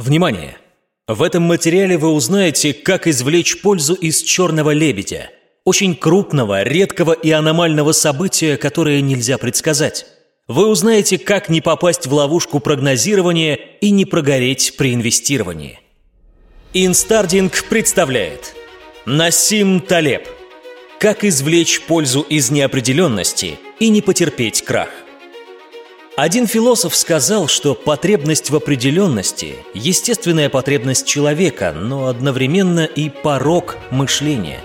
Внимание! В этом материале вы узнаете, как извлечь пользу из черного лебедя. Очень крупного, редкого и аномального события, которое нельзя предсказать. Вы узнаете, как не попасть в ловушку прогнозирования и не прогореть при инвестировании. Инстардинг представляет Насим Талеб Как извлечь пользу из неопределенности и не потерпеть крах один философ сказал, что потребность в определенности – естественная потребность человека, но одновременно и порог мышления.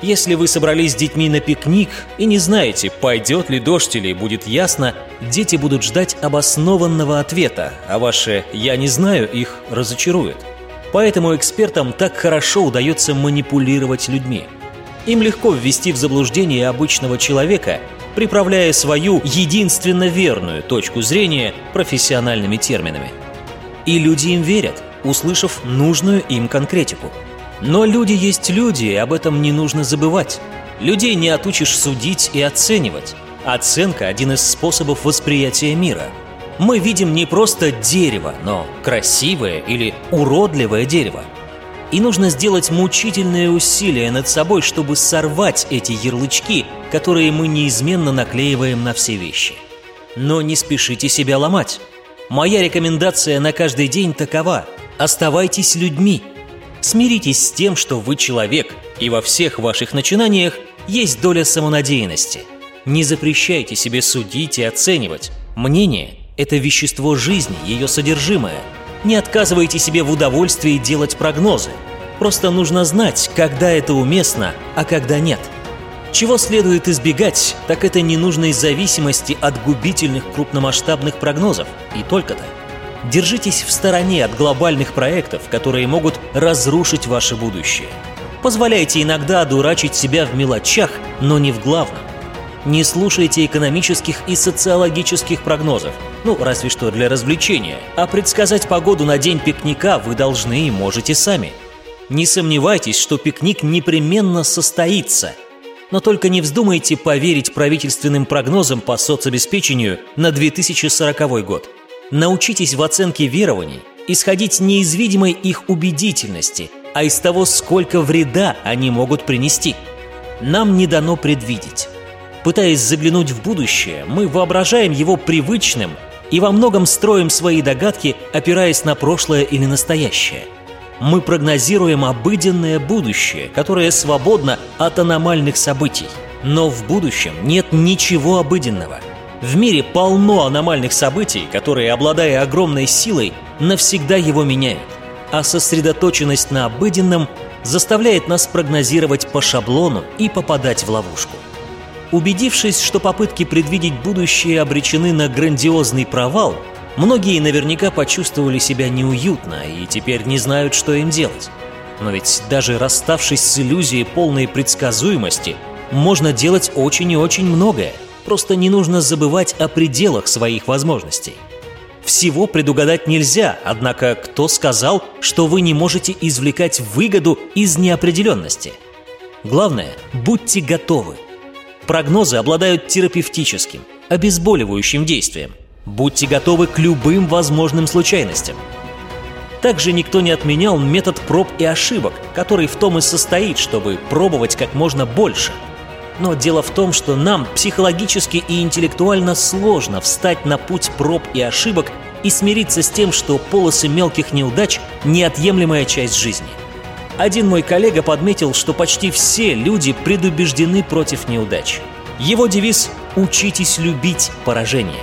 Если вы собрались с детьми на пикник и не знаете, пойдет ли дождь или будет ясно, дети будут ждать обоснованного ответа, а ваше «я не знаю» их разочарует. Поэтому экспертам так хорошо удается манипулировать людьми. Им легко ввести в заблуждение обычного человека – приправляя свою единственно верную точку зрения профессиональными терминами. И люди им верят, услышав нужную им конкретику. Но люди есть люди, и об этом не нужно забывать. Людей не отучишь судить и оценивать. Оценка – один из способов восприятия мира. Мы видим не просто дерево, но красивое или уродливое дерево – и нужно сделать мучительные усилия над собой, чтобы сорвать эти ярлычки, которые мы неизменно наклеиваем на все вещи. Но не спешите себя ломать. Моя рекомендация на каждый день такова – оставайтесь людьми. Смиритесь с тем, что вы человек, и во всех ваших начинаниях есть доля самонадеянности. Не запрещайте себе судить и оценивать. Мнение – это вещество жизни, ее содержимое – не отказывайте себе в удовольствии делать прогнозы. Просто нужно знать, когда это уместно, а когда нет. Чего следует избегать, так это ненужной зависимости от губительных крупномасштабных прогнозов. И только-то. Держитесь в стороне от глобальных проектов, которые могут разрушить ваше будущее. Позволяйте иногда дурачить себя в мелочах, но не в главном. Не слушайте экономических и социологических прогнозов, ну, разве что для развлечения. А предсказать погоду на день пикника вы должны и можете сами. Не сомневайтесь, что пикник непременно состоится. Но только не вздумайте поверить правительственным прогнозам по соцобеспечению на 2040 год. Научитесь в оценке верований исходить не из видимой их убедительности, а из того, сколько вреда они могут принести. Нам не дано предвидеть. Пытаясь заглянуть в будущее, мы воображаем его привычным и во многом строим свои догадки, опираясь на прошлое или настоящее. Мы прогнозируем обыденное будущее, которое свободно от аномальных событий. Но в будущем нет ничего обыденного. В мире полно аномальных событий, которые, обладая огромной силой, навсегда его меняют. А сосредоточенность на обыденном заставляет нас прогнозировать по шаблону и попадать в ловушку. Убедившись, что попытки предвидеть будущее обречены на грандиозный провал, многие наверняка почувствовали себя неуютно и теперь не знают, что им делать. Но ведь даже расставшись с иллюзией полной предсказуемости, можно делать очень и очень многое. Просто не нужно забывать о пределах своих возможностей. Всего предугадать нельзя, однако кто сказал, что вы не можете извлекать выгоду из неопределенности? Главное, будьте готовы – Прогнозы обладают терапевтическим, обезболивающим действием. Будьте готовы к любым возможным случайностям. Также никто не отменял метод проб и ошибок, который в том и состоит, чтобы пробовать как можно больше. Но дело в том, что нам психологически и интеллектуально сложно встать на путь проб и ошибок и смириться с тем, что полосы мелких неудач – неотъемлемая часть жизни – один мой коллега подметил, что почти все люди предубеждены против неудач. Его девиз «Учитесь любить поражение».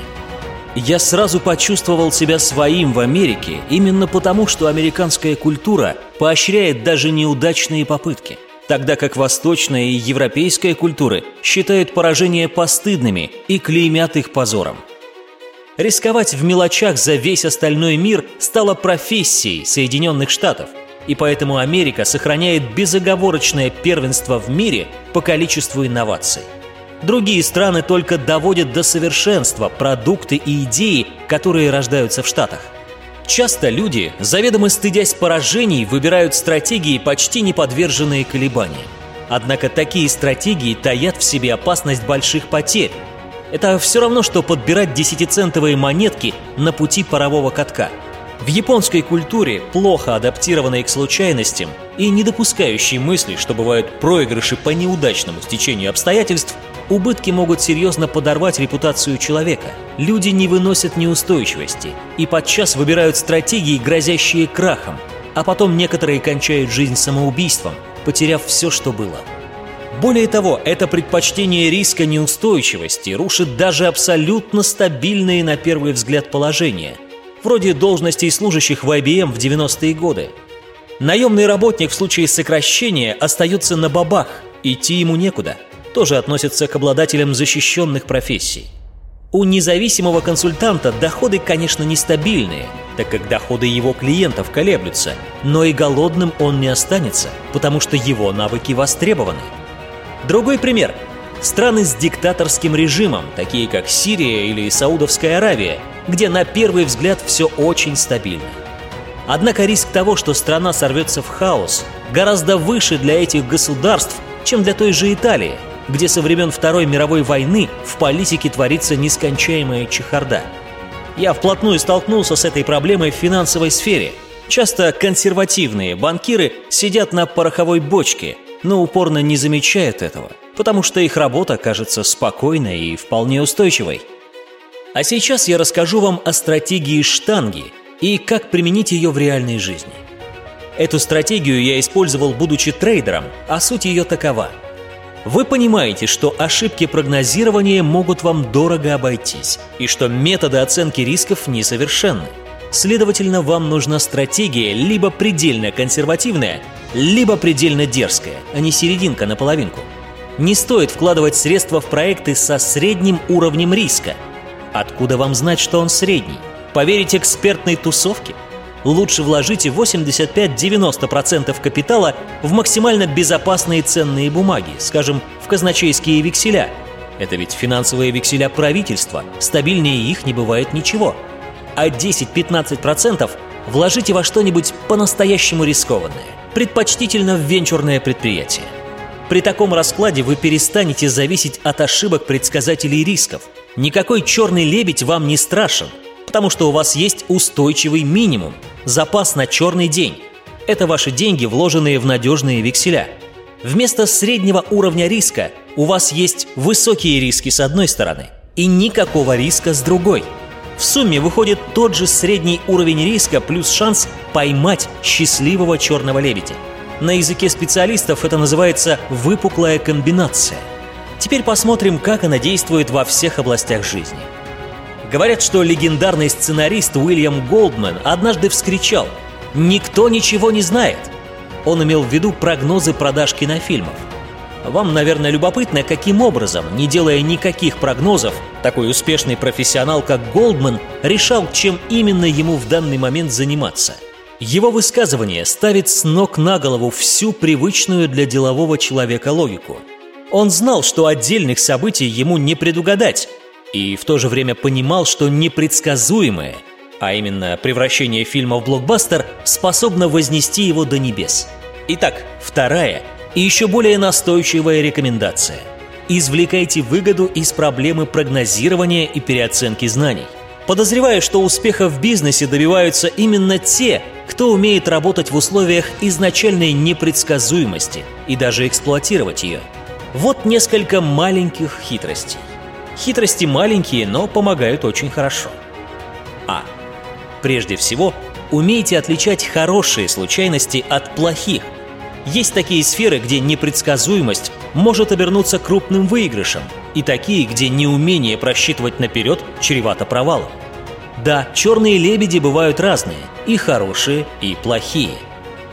Я сразу почувствовал себя своим в Америке именно потому, что американская культура поощряет даже неудачные попытки, тогда как восточная и европейская культуры считают поражения постыдными и клеймят их позором. Рисковать в мелочах за весь остальной мир стало профессией Соединенных Штатов – и поэтому Америка сохраняет безоговорочное первенство в мире по количеству инноваций. Другие страны только доводят до совершенства продукты и идеи, которые рождаются в Штатах. Часто люди, заведомо стыдясь поражений, выбирают стратегии, почти не подверженные колебаниям. Однако такие стратегии таят в себе опасность больших потерь. Это все равно, что подбирать десятицентовые монетки на пути парового катка – В японской культуре, плохо адаптированной к случайностям и не допускающей мысли, что бывают проигрыши по неудачному стечению обстоятельств, убытки могут серьезно подорвать репутацию человека. Люди не выносят неустойчивости и подчас выбирают стратегии, грозящие крахом, а потом некоторые кончают жизнь самоубийством, потеряв все, что было. Более того, это предпочтение риска неустойчивости рушит даже абсолютно стабильные на первый взгляд положения – вроде должностей служащих в IBM в 90-е годы. Наемный работник в случае сокращения остается на бабах, идти ему некуда. Тоже относится к обладателям защищенных профессий. У независимого консультанта доходы, конечно, нестабильные, так как доходы его клиентов колеблются, но и голодным он не останется, потому что его навыки востребованы. Другой пример. Страны с диктаторским режимом, такие как Сирия или Саудовская Аравия, где на первый взгляд все очень стабильно. Однако риск того, что страна сорвется в хаос, гораздо выше для этих государств, чем для той же Италии, где со времен Второй мировой войны в политике творится нескончаемая чехарда. Я вплотную столкнулся с этой проблемой в финансовой сфере. Часто консервативные банкиры сидят на пороховой бочке, но упорно не замечают этого, потому что их работа кажется спокойной и вполне устойчивой – а сейчас я расскажу вам о стратегии штанги и как применить ее в реальной жизни. Эту стратегию я использовал, будучи трейдером, а суть ее такова. Вы понимаете, что ошибки прогнозирования могут вам дорого обойтись, и что методы оценки рисков несовершенны. Следовательно, вам нужна стратегия либо предельно консервативная, либо предельно дерзкая, а не серединка на половинку. Не стоит вкладывать средства в проекты со средним уровнем риска – Откуда вам знать, что он средний? Поверить экспертной тусовке? Лучше вложите 85-90% капитала в максимально безопасные ценные бумаги, скажем, в казначейские векселя. Это ведь финансовые векселя правительства, стабильнее их не бывает ничего. А 10-15% вложите во что-нибудь по-настоящему рискованное, предпочтительно в венчурное предприятие. При таком раскладе вы перестанете зависеть от ошибок предсказателей рисков – Никакой черный лебедь вам не страшен, потому что у вас есть устойчивый минимум, запас на черный день. Это ваши деньги, вложенные в надежные векселя. Вместо среднего уровня риска у вас есть высокие риски с одной стороны и никакого риска с другой. В сумме выходит тот же средний уровень риска плюс шанс поймать счастливого черного лебедя. На языке специалистов это называется выпуклая комбинация – Теперь посмотрим, как она действует во всех областях жизни. Говорят, что легендарный сценарист Уильям Голдман однажды вскричал «Никто ничего не знает!» Он имел в виду прогнозы продаж кинофильмов. Вам, наверное, любопытно, каким образом, не делая никаких прогнозов, такой успешный профессионал, как Голдман, решал, чем именно ему в данный момент заниматься. Его высказывание ставит с ног на голову всю привычную для делового человека логику – он знал, что отдельных событий ему не предугадать, и в то же время понимал, что непредсказуемое, а именно превращение фильма в блокбастер, способно вознести его до небес. Итак, вторая и еще более настойчивая рекомендация. Извлекайте выгоду из проблемы прогнозирования и переоценки знаний. Подозреваю, что успеха в бизнесе добиваются именно те, кто умеет работать в условиях изначальной непредсказуемости и даже эксплуатировать ее – вот несколько маленьких хитростей. Хитрости маленькие, но помогают очень хорошо. А. Прежде всего, умейте отличать хорошие случайности от плохих. Есть такие сферы, где непредсказуемость может обернуться крупным выигрышем, и такие, где неумение просчитывать наперед чревато провалом. Да, черные лебеди бывают разные, и хорошие, и плохие.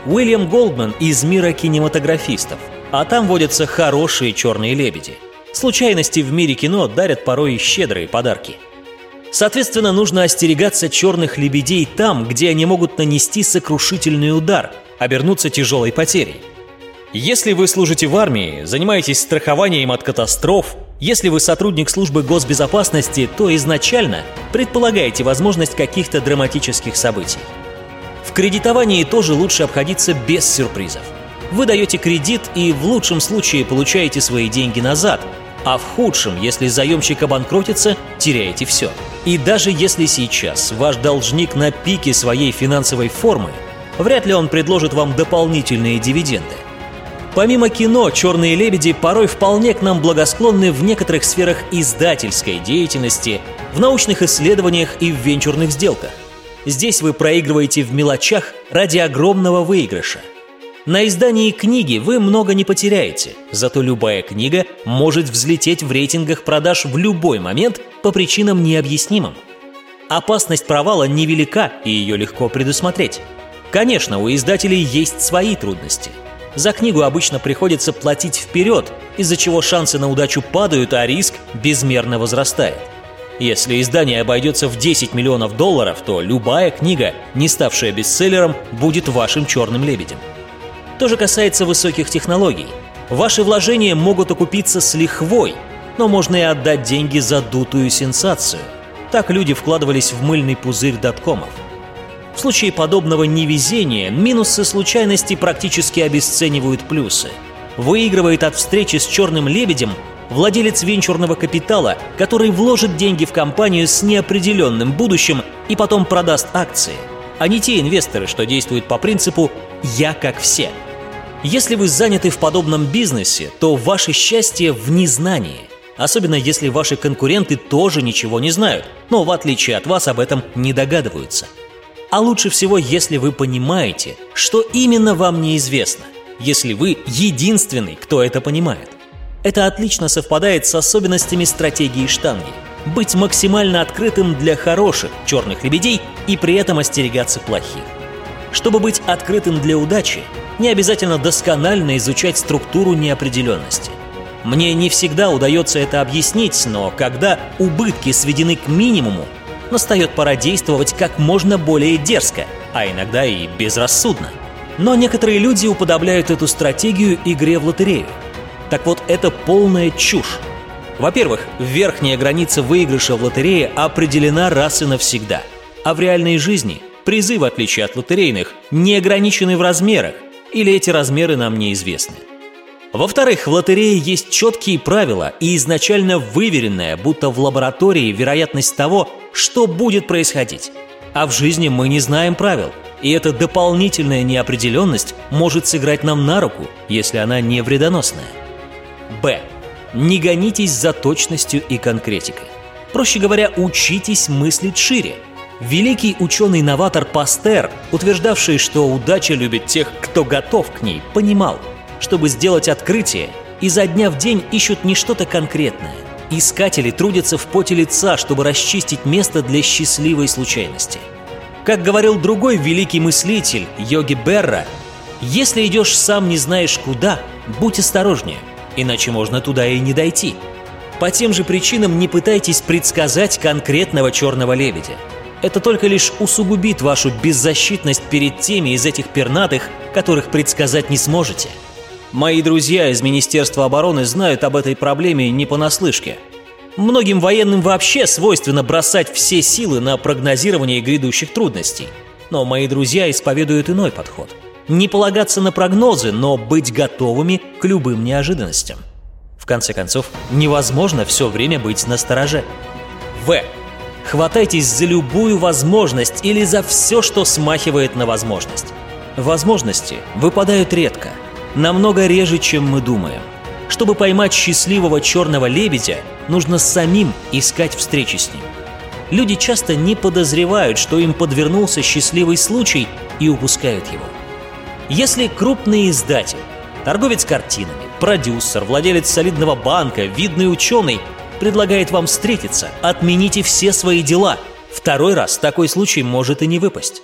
Уильям Голдман из мира кинематографистов – а там водятся хорошие черные лебеди. Случайности в мире кино дарят порой щедрые подарки. Соответственно, нужно остерегаться черных лебедей там, где они могут нанести сокрушительный удар, обернуться тяжелой потерей. Если вы служите в армии, занимаетесь страхованием от катастроф, если вы сотрудник службы госбезопасности, то изначально предполагаете возможность каких-то драматических событий. В кредитовании тоже лучше обходиться без сюрпризов – вы даете кредит и в лучшем случае получаете свои деньги назад, а в худшем, если заемщик обанкротится, теряете все – И даже если сейчас ваш должник на пике своей финансовой формы, вряд ли он предложит вам дополнительные дивиденды. Помимо кино, «Черные лебеди» порой вполне к нам благосклонны в некоторых сферах издательской деятельности, в научных исследованиях и в венчурных сделках. Здесь вы проигрываете в мелочах ради огромного выигрыша. На издании книги вы много не потеряете, зато любая книга может взлететь в рейтингах продаж в любой момент по причинам необъяснимым. Опасность провала невелика и ее легко предусмотреть. Конечно, у издателей есть свои трудности. За книгу обычно приходится платить вперед, из-за чего шансы на удачу падают, а риск безмерно возрастает. Если издание обойдется в 10 миллионов долларов, то любая книга, не ставшая бестселлером, будет вашим черным лебедем. То же касается высоких технологий. Ваши вложения могут окупиться с лихвой, но можно и отдать деньги за дутую сенсацию. Так люди вкладывались в мыльный пузырь доткомов. В случае подобного невезения минусы случайности практически обесценивают плюсы. Выигрывает от встречи с черным лебедем владелец венчурного капитала, который вложит деньги в компанию с неопределенным будущим и потом продаст акции, а не те инвесторы, что действуют по принципу «я как все». Если вы заняты в подобном бизнесе, то ваше счастье в незнании – особенно если ваши конкуренты тоже ничего не знают, но в отличие от вас об этом не догадываются. А лучше всего, если вы понимаете, что именно вам неизвестно, если вы единственный, кто это понимает. Это отлично совпадает с особенностями стратегии штанги. Быть максимально открытым для хороших черных лебедей и при этом остерегаться плохих. Чтобы быть открытым для удачи, не обязательно досконально изучать структуру неопределенности. Мне не всегда удается это объяснить, но когда убытки сведены к минимуму, настает пора действовать как можно более дерзко, а иногда и безрассудно. Но некоторые люди уподобляют эту стратегию игре в лотерею. Так вот, это полная чушь. Во-первых, верхняя граница выигрыша в лотерее определена раз и навсегда. А в реальной жизни призы, в отличие от лотерейных, не ограничены в размерах, или эти размеры нам неизвестны. Во-вторых, в лотерее есть четкие правила и изначально выверенная, будто в лаборатории, вероятность того, что будет происходить. А в жизни мы не знаем правил, и эта дополнительная неопределенность может сыграть нам на руку, если она не вредоносная. Б. Не гонитесь за точностью и конкретикой. Проще говоря, учитесь мыслить шире. Великий ученый-новатор Пастер, утверждавший, что удача любит тех, кто готов к ней, понимал – чтобы сделать открытие, изо дня в день ищут не что-то конкретное. Искатели трудятся в поте лица, чтобы расчистить место для счастливой случайности. Как говорил другой великий мыслитель, Йоги Берра, если идешь сам не знаешь куда, будь осторожнее, иначе можно туда и не дойти. По тем же причинам не пытайтесь предсказать конкретного черного лебедя. Это только лишь усугубит вашу беззащитность перед теми из этих пернатых, которых предсказать не сможете – Мои друзья из Министерства обороны знают об этой проблеме не понаслышке. Многим военным вообще свойственно бросать все силы на прогнозирование грядущих трудностей. Но мои друзья исповедуют иной подход. Не полагаться на прогнозы, но быть готовыми к любым неожиданностям. В конце концов, невозможно все время быть на стороже. В. Хватайтесь за любую возможность или за все, что смахивает на возможность. Возможности выпадают редко – намного реже, чем мы думаем. Чтобы поймать счастливого черного лебедя, нужно самим искать встречи с ним. Люди часто не подозревают, что им подвернулся счастливый случай и упускают его. Если крупный издатель, торговец картинами, продюсер, владелец солидного банка, видный ученый предлагает вам встретиться, отмените все свои дела. Второй раз такой случай может и не выпасть.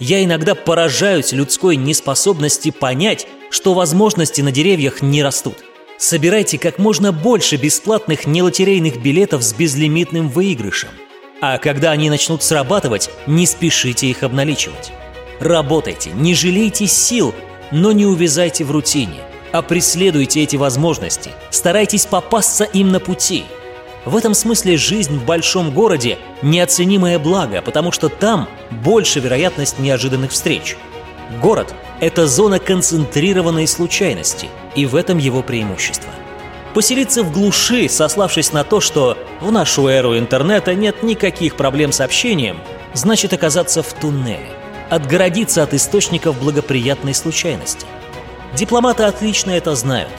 Я иногда поражаюсь людской неспособности понять, что возможности на деревьях не растут. Собирайте как можно больше бесплатных нелотерейных билетов с безлимитным выигрышем. А когда они начнут срабатывать, не спешите их обналичивать. Работайте, не жалейте сил, но не увязайте в рутине, а преследуйте эти возможности, старайтесь попасться им на пути. В этом смысле жизнь в большом городе – неоценимое благо, потому что там больше вероятность неожиданных встреч – Город – это зона концентрированной случайности, и в этом его преимущество. Поселиться в глуши, сославшись на то, что В нашу эру интернета нет никаких проблем с общением, значит оказаться в туннеле, отгородиться от источников благоприятной случайности. Дипломаты отлично это знают.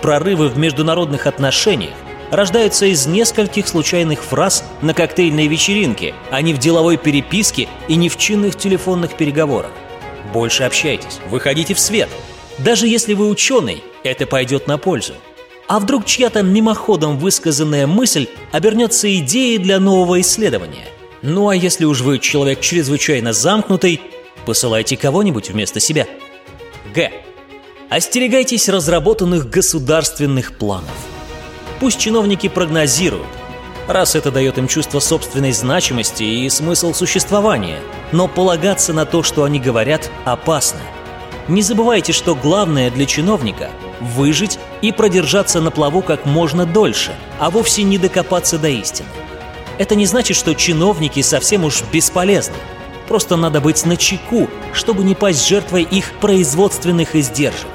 Прорывы в международных отношениях рождаются из нескольких случайных фраз на коктейльной вечеринке, а не в деловой переписке и не в чинных телефонных переговорах. Больше общайтесь, выходите в свет. Даже если вы ученый, это пойдет на пользу. А вдруг чья-то мимоходом высказанная мысль обернется идеей для нового исследования? Ну а если уж вы человек чрезвычайно замкнутый, посылайте кого-нибудь вместо себя. Г. Остерегайтесь разработанных государственных планов. Пусть чиновники прогнозируют, раз это дает им чувство собственной значимости и смысл существования, но полагаться на то, что они говорят, опасно. Не забывайте, что главное для чиновника – выжить и продержаться на плаву как можно дольше, а вовсе не докопаться до истины. Это не значит, что чиновники совсем уж бесполезны. Просто надо быть начеку, чтобы не пасть жертвой их производственных издержек.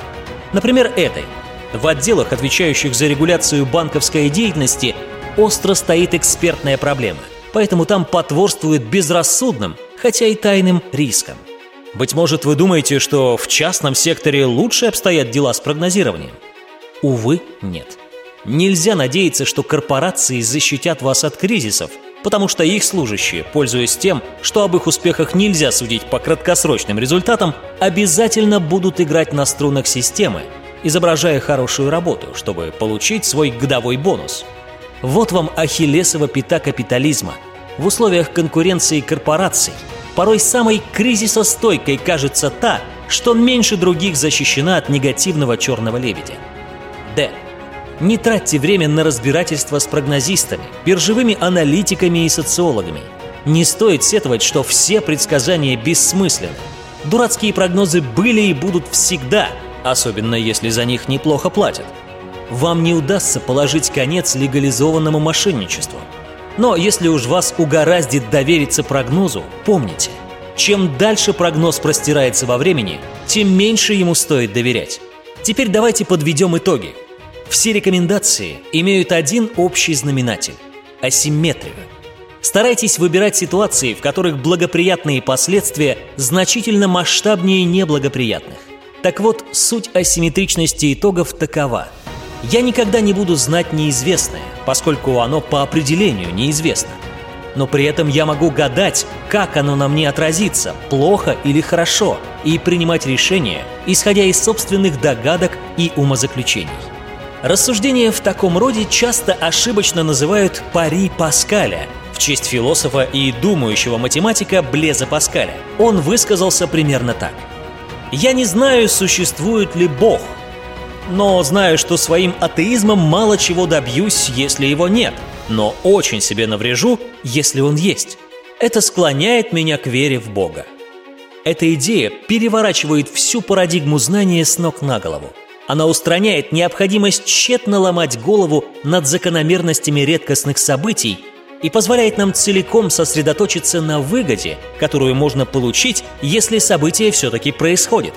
Например, этой. В отделах, отвечающих за регуляцию банковской деятельности, остро стоит экспертная проблема. Поэтому там потворствует безрассудным, хотя и тайным рискам. Быть может, вы думаете, что в частном секторе лучше обстоят дела с прогнозированием? Увы, нет. Нельзя надеяться, что корпорации защитят вас от кризисов, потому что их служащие, пользуясь тем, что об их успехах нельзя судить по краткосрочным результатам, обязательно будут играть на струнах системы, изображая хорошую работу, чтобы получить свой годовой бонус. Вот вам ахиллесова пята капитализма. В условиях конкуренции корпораций порой самой кризисостойкой кажется та, что меньше других защищена от негативного черного лебедя. Д. Не тратьте время на разбирательство с прогнозистами, биржевыми аналитиками и социологами. Не стоит сетовать, что все предсказания бессмысленны. Дурацкие прогнозы были и будут всегда, особенно если за них неплохо платят. Вам не удастся положить конец легализованному мошенничеству. Но если уж вас угораздит довериться прогнозу, помните, чем дальше прогноз простирается во времени, тем меньше ему стоит доверять. Теперь давайте подведем итоги. Все рекомендации имеют один общий знаменатель – асимметрию. Старайтесь выбирать ситуации, в которых благоприятные последствия значительно масштабнее неблагоприятных. Так вот, суть асимметричности итогов такова. Я никогда не буду знать неизвестное, поскольку оно по определению неизвестно. Но при этом я могу гадать, как оно на мне отразится, плохо или хорошо, и принимать решения, исходя из собственных догадок и умозаключений. Рассуждения в таком роде часто ошибочно называют «пари Паскаля», в честь философа и думающего математика Блеза Паскаля. Он высказался примерно так. «Я не знаю, существует ли Бог, но знаю, что своим атеизмом мало чего добьюсь, если его нет, но очень себе наврежу, если он есть. Это склоняет меня к вере в Бога». Эта идея переворачивает всю парадигму знания с ног на голову – она устраняет необходимость тщетно ломать голову над закономерностями редкостных событий и позволяет нам целиком сосредоточиться на выгоде, которую можно получить, если событие все-таки происходит.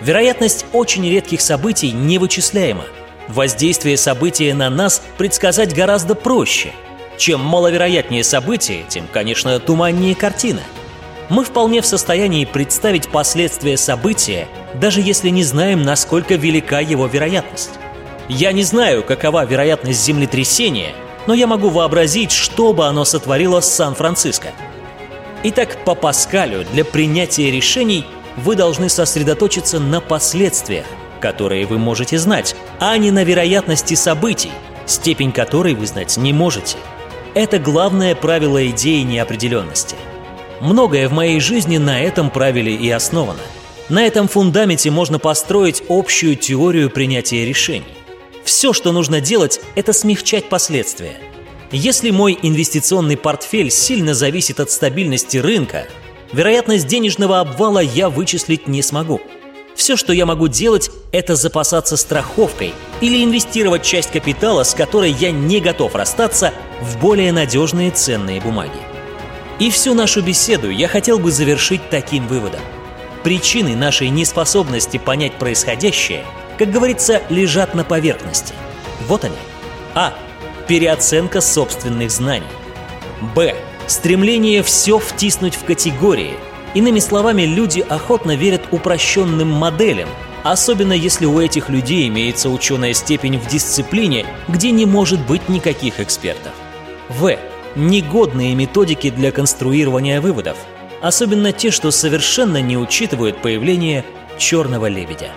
Вероятность очень редких событий невычисляема. Воздействие события на нас предсказать гораздо проще. Чем маловероятнее событие, тем, конечно, туманнее картина – мы вполне в состоянии представить последствия события, даже если не знаем, насколько велика его вероятность. Я не знаю, какова вероятность землетрясения, но я могу вообразить, что бы оно сотворило с Сан-Франциско. Итак, по Паскалю для принятия решений вы должны сосредоточиться на последствиях, которые вы можете знать, а не на вероятности событий, степень которой вы знать не можете. Это главное правило идеи неопределенности – Многое в моей жизни на этом правиле и основано. На этом фундаменте можно построить общую теорию принятия решений. Все, что нужно делать, это смягчать последствия. Если мой инвестиционный портфель сильно зависит от стабильности рынка, вероятность денежного обвала я вычислить не смогу. Все, что я могу делать, это запасаться страховкой или инвестировать часть капитала, с которой я не готов расстаться, в более надежные ценные бумаги. И всю нашу беседу я хотел бы завершить таким выводом. Причины нашей неспособности понять происходящее, как говорится, лежат на поверхности. Вот они. А. Переоценка собственных знаний. Б. Стремление все втиснуть в категории. Иными словами, люди охотно верят упрощенным моделям, особенно если у этих людей имеется ученая степень в дисциплине, где не может быть никаких экспертов. В. Негодные методики для конструирования выводов, особенно те, что совершенно не учитывают появление черного лебедя.